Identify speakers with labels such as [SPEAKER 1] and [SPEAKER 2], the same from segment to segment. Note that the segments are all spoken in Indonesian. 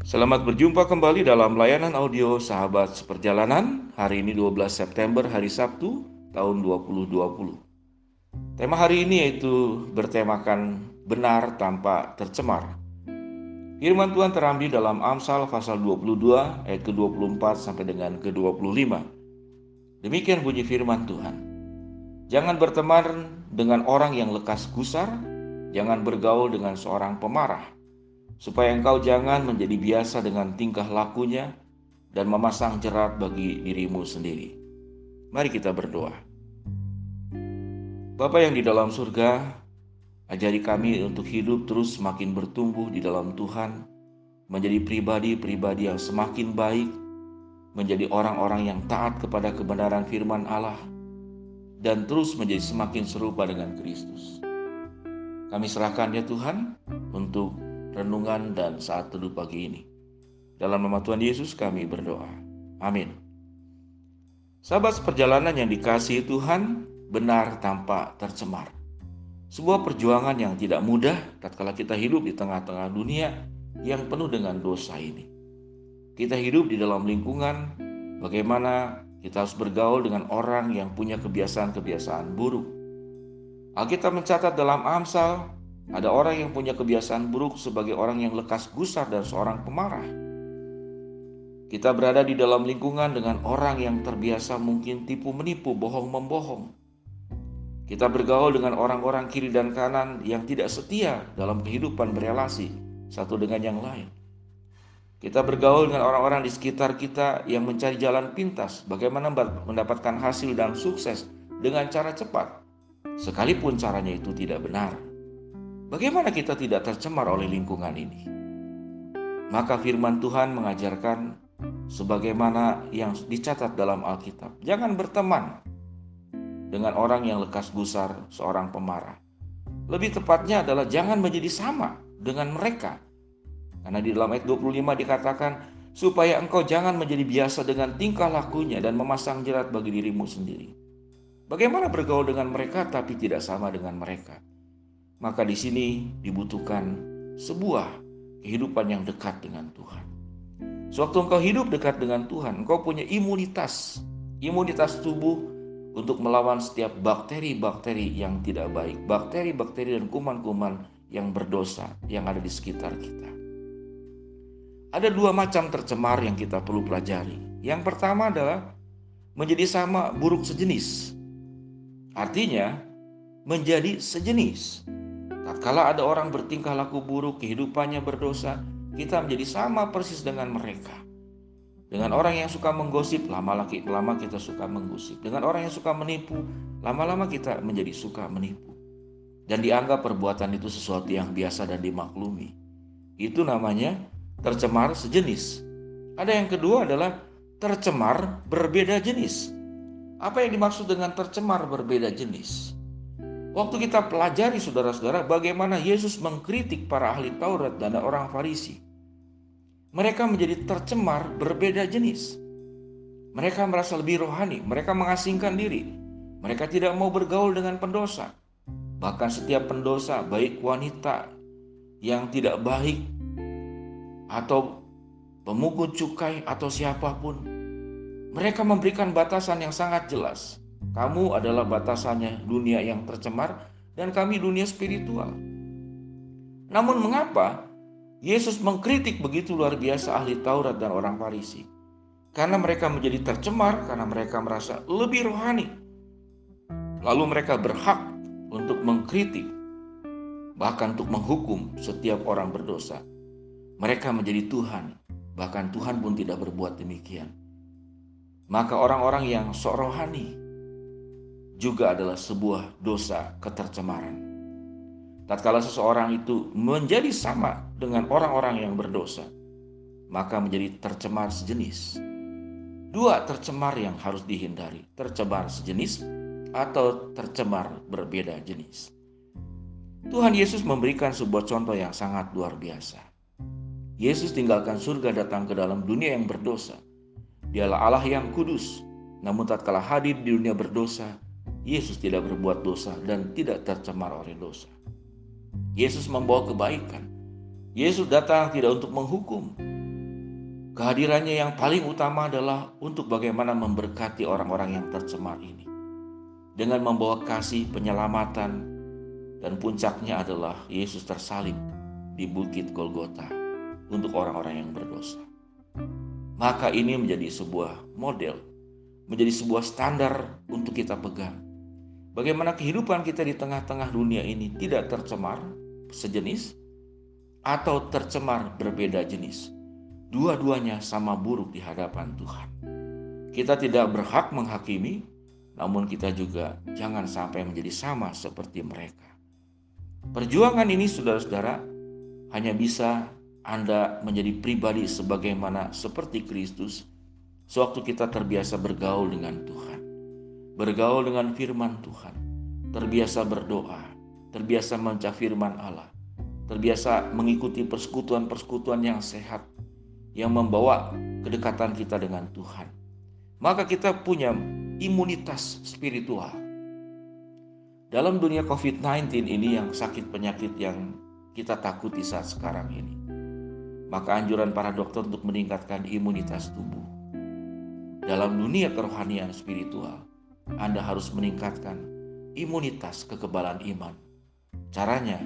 [SPEAKER 1] Selamat berjumpa kembali dalam layanan audio Sahabat Seperjalanan. Hari ini 12 September, hari Sabtu, tahun 2020. Tema hari ini yaitu bertemakan benar tanpa tercemar. Firman Tuhan terambil dalam Amsal pasal 22 ayat ke-24 sampai dengan ke-25. Demikian bunyi firman Tuhan. Jangan berteman dengan orang yang lekas gusar, jangan bergaul dengan seorang pemarah, supaya engkau jangan menjadi biasa dengan tingkah lakunya dan memasang jerat bagi dirimu sendiri. Mari kita berdoa. Bapa yang di dalam surga, Ajari kami untuk hidup terus semakin bertumbuh di dalam Tuhan, menjadi pribadi-pribadi yang semakin baik, menjadi orang-orang yang taat kepada kebenaran firman Allah, dan terus menjadi semakin serupa dengan Kristus. Kami serahkan ya Tuhan untuk renungan dan saat teduh pagi ini. Dalam nama Tuhan Yesus kami berdoa. Amin. Sahabat perjalanan yang dikasihi Tuhan benar tanpa tercemar. Sebuah perjuangan yang tidak mudah tatkala kita hidup di tengah-tengah dunia yang penuh dengan dosa ini. Kita hidup di dalam lingkungan bagaimana kita harus bergaul dengan orang yang punya kebiasaan-kebiasaan buruk. Alkitab mencatat dalam Amsal ada orang yang punya kebiasaan buruk sebagai orang yang lekas gusar dan seorang pemarah. Kita berada di dalam lingkungan dengan orang yang terbiasa mungkin tipu menipu, bohong membohong. Kita bergaul dengan orang-orang kiri dan kanan yang tidak setia dalam kehidupan berelasi satu dengan yang lain. Kita bergaul dengan orang-orang di sekitar kita yang mencari jalan pintas, bagaimana mendapatkan hasil dan sukses dengan cara cepat, sekalipun caranya itu tidak benar. Bagaimana kita tidak tercemar oleh lingkungan ini? Maka firman Tuhan mengajarkan sebagaimana yang dicatat dalam Alkitab. Jangan berteman dengan orang yang lekas gusar, seorang pemarah. Lebih tepatnya adalah jangan menjadi sama dengan mereka. Karena di dalam ayat 25 dikatakan, supaya engkau jangan menjadi biasa dengan tingkah lakunya dan memasang jerat bagi dirimu sendiri. Bagaimana bergaul dengan mereka tapi tidak sama dengan mereka? Maka di sini dibutuhkan sebuah kehidupan yang dekat dengan Tuhan. Sewaktu engkau hidup dekat dengan Tuhan, engkau punya imunitas, imunitas tubuh untuk melawan setiap bakteri-bakteri yang tidak baik, bakteri-bakteri dan kuman-kuman yang berdosa yang ada di sekitar kita. Ada dua macam tercemar yang kita perlu pelajari. Yang pertama adalah menjadi sama buruk sejenis. Artinya, menjadi sejenis. Tatkala ada orang bertingkah laku buruk, kehidupannya berdosa, kita menjadi sama persis dengan mereka. Dengan orang yang suka menggosip, lama-lama lama kita suka menggosip. Dengan orang yang suka menipu, lama-lama kita menjadi suka menipu. Dan dianggap perbuatan itu sesuatu yang biasa dan dimaklumi. Itu namanya tercemar sejenis. Ada yang kedua adalah tercemar berbeda jenis. Apa yang dimaksud dengan tercemar berbeda jenis? Waktu kita pelajari saudara-saudara bagaimana Yesus mengkritik para ahli Taurat dan orang Farisi mereka menjadi tercemar berbeda jenis. Mereka merasa lebih rohani, mereka mengasingkan diri. Mereka tidak mau bergaul dengan pendosa. Bahkan setiap pendosa, baik wanita yang tidak baik atau pemungut cukai atau siapa pun, mereka memberikan batasan yang sangat jelas. Kamu adalah batasannya dunia yang tercemar dan kami dunia spiritual. Namun mengapa Yesus mengkritik begitu luar biasa ahli Taurat dan orang Farisi. Karena mereka menjadi tercemar, karena mereka merasa lebih rohani. Lalu mereka berhak untuk mengkritik, bahkan untuk menghukum setiap orang berdosa. Mereka menjadi Tuhan, bahkan Tuhan pun tidak berbuat demikian. Maka orang-orang yang sok rohani juga adalah sebuah dosa ketercemaran. Tatkala seseorang itu menjadi sama dengan orang-orang yang berdosa, maka menjadi tercemar sejenis. Dua tercemar yang harus dihindari, tercemar sejenis atau tercemar berbeda jenis. Tuhan Yesus memberikan sebuah contoh yang sangat luar biasa. Yesus tinggalkan surga datang ke dalam dunia yang berdosa. Dialah Allah yang kudus, namun tatkala hadir di dunia berdosa, Yesus tidak berbuat dosa dan tidak tercemar oleh dosa. Yesus membawa kebaikan. Yesus datang tidak untuk menghukum, Kehadirannya yang paling utama adalah untuk bagaimana memberkati orang-orang yang tercemar ini. Dengan membawa kasih penyelamatan dan puncaknya adalah Yesus tersalib di Bukit Golgota untuk orang-orang yang berdosa. Maka ini menjadi sebuah model, menjadi sebuah standar untuk kita pegang. Bagaimana kehidupan kita di tengah-tengah dunia ini tidak tercemar sejenis atau tercemar berbeda jenis. Dua-duanya sama buruk di hadapan Tuhan. Kita tidak berhak menghakimi, namun kita juga jangan sampai menjadi sama seperti mereka. Perjuangan ini, saudara-saudara, hanya bisa Anda menjadi pribadi sebagaimana seperti Kristus sewaktu kita terbiasa bergaul dengan Tuhan, bergaul dengan firman Tuhan, terbiasa berdoa, terbiasa membaca firman Allah, terbiasa mengikuti persekutuan-persekutuan yang sehat, yang membawa kedekatan kita dengan Tuhan. Maka kita punya imunitas spiritual. Dalam dunia COVID-19 ini yang sakit penyakit yang kita takuti saat sekarang ini. Maka anjuran para dokter untuk meningkatkan imunitas tubuh. Dalam dunia kerohanian spiritual, Anda harus meningkatkan imunitas kekebalan iman. Caranya,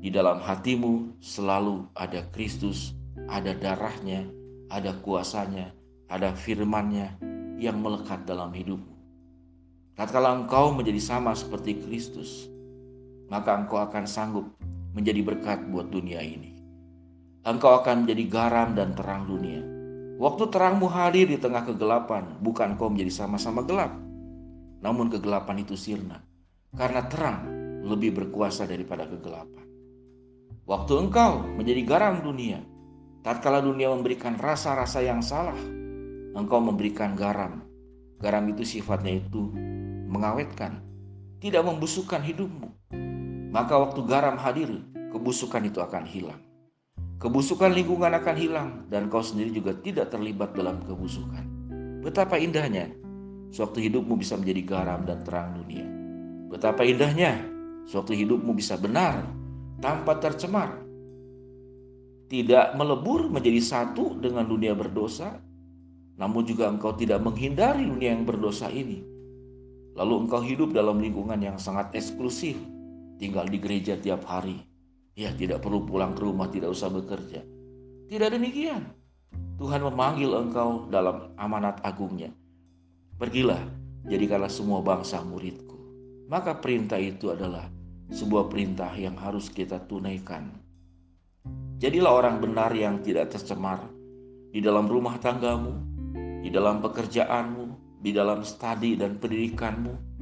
[SPEAKER 1] di dalam hatimu selalu ada Kristus ada darahnya, ada kuasanya, ada firmannya yang melekat dalam hidupmu. Tatkala engkau menjadi sama seperti Kristus, maka engkau akan sanggup menjadi berkat buat dunia ini. Engkau akan menjadi garam dan terang dunia. Waktu terangmu hadir di tengah kegelapan, bukan kau menjadi sama-sama gelap, namun kegelapan itu sirna, karena terang lebih berkuasa daripada kegelapan. Waktu engkau menjadi garam dunia, Tatkala dunia memberikan rasa-rasa yang salah, engkau memberikan garam. Garam itu sifatnya itu mengawetkan, tidak membusukkan hidupmu. Maka waktu garam hadir, kebusukan itu akan hilang. Kebusukan lingkungan akan hilang dan kau sendiri juga tidak terlibat dalam kebusukan. Betapa indahnya sewaktu hidupmu bisa menjadi garam dan terang dunia. Betapa indahnya sewaktu hidupmu bisa benar tanpa tercemar tidak melebur menjadi satu dengan dunia berdosa, namun juga engkau tidak menghindari dunia yang berdosa ini. Lalu engkau hidup dalam lingkungan yang sangat eksklusif, tinggal di gereja tiap hari. Ya, tidak perlu pulang ke rumah, tidak usah bekerja. Tidak demikian. Tuhan memanggil engkau dalam amanat agungnya. Pergilah, jadikanlah semua bangsa muridku. Maka perintah itu adalah sebuah perintah yang harus kita tunaikan Jadilah orang benar yang tidak tercemar di dalam rumah tanggamu, di dalam pekerjaanmu, di dalam studi dan pendidikanmu,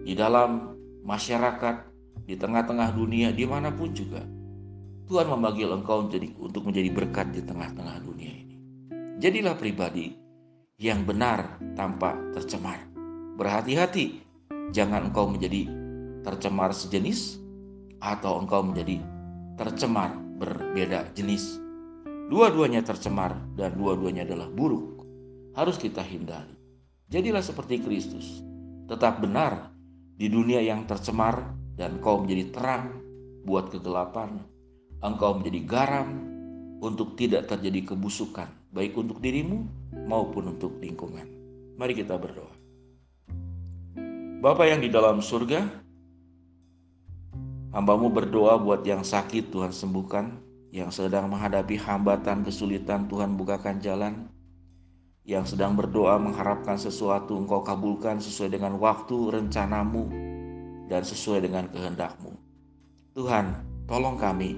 [SPEAKER 1] di dalam masyarakat, di tengah-tengah dunia, di mana pun juga. Tuhan memanggil engkau untuk menjadi berkat di tengah-tengah dunia ini. Jadilah pribadi yang benar tanpa tercemar. Berhati-hati, jangan engkau menjadi tercemar sejenis atau engkau menjadi tercemar berbeda jenis. Dua-duanya tercemar dan dua-duanya adalah buruk. Harus kita hindari. Jadilah seperti Kristus. Tetap benar di dunia yang tercemar dan kau menjadi terang buat kegelapan. Engkau menjadi garam untuk tidak terjadi kebusukan baik untuk dirimu maupun untuk lingkungan. Mari kita berdoa. Bapa yang di dalam surga, Hambamu berdoa buat yang sakit Tuhan sembuhkan, yang sedang menghadapi hambatan kesulitan Tuhan bukakan jalan, yang sedang berdoa mengharapkan sesuatu Engkau kabulkan sesuai dengan waktu rencanamu dan sesuai dengan kehendakmu. Tuhan, tolong kami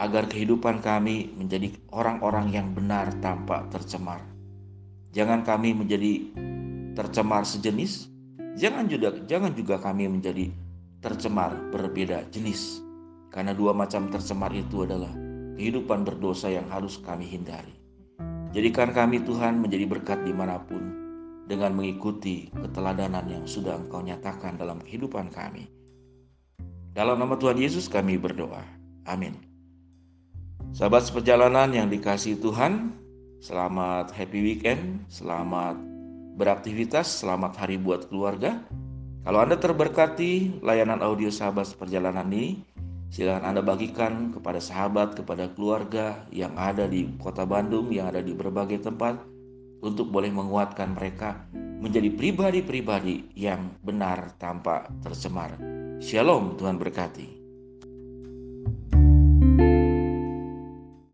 [SPEAKER 1] agar kehidupan kami menjadi orang-orang yang benar tanpa tercemar. Jangan kami menjadi tercemar sejenis, jangan juga jangan juga kami menjadi tercemar berbeda jenis. Karena dua macam tercemar itu adalah kehidupan berdosa yang harus kami hindari. Jadikan kami Tuhan menjadi berkat di mana pun dengan mengikuti keteladanan yang sudah Engkau nyatakan dalam kehidupan kami. Dalam nama Tuhan Yesus kami berdoa. Amin. Sahabat seperjalanan yang dikasih Tuhan, selamat happy weekend, selamat beraktivitas, selamat hari buat keluarga. Kalau Anda terberkati layanan audio sahabat perjalanan ini, Silakan Anda bagikan kepada sahabat, kepada keluarga yang ada di kota Bandung, yang ada di berbagai tempat, untuk boleh menguatkan mereka menjadi pribadi-pribadi yang benar tanpa tercemar. Shalom, Tuhan berkati.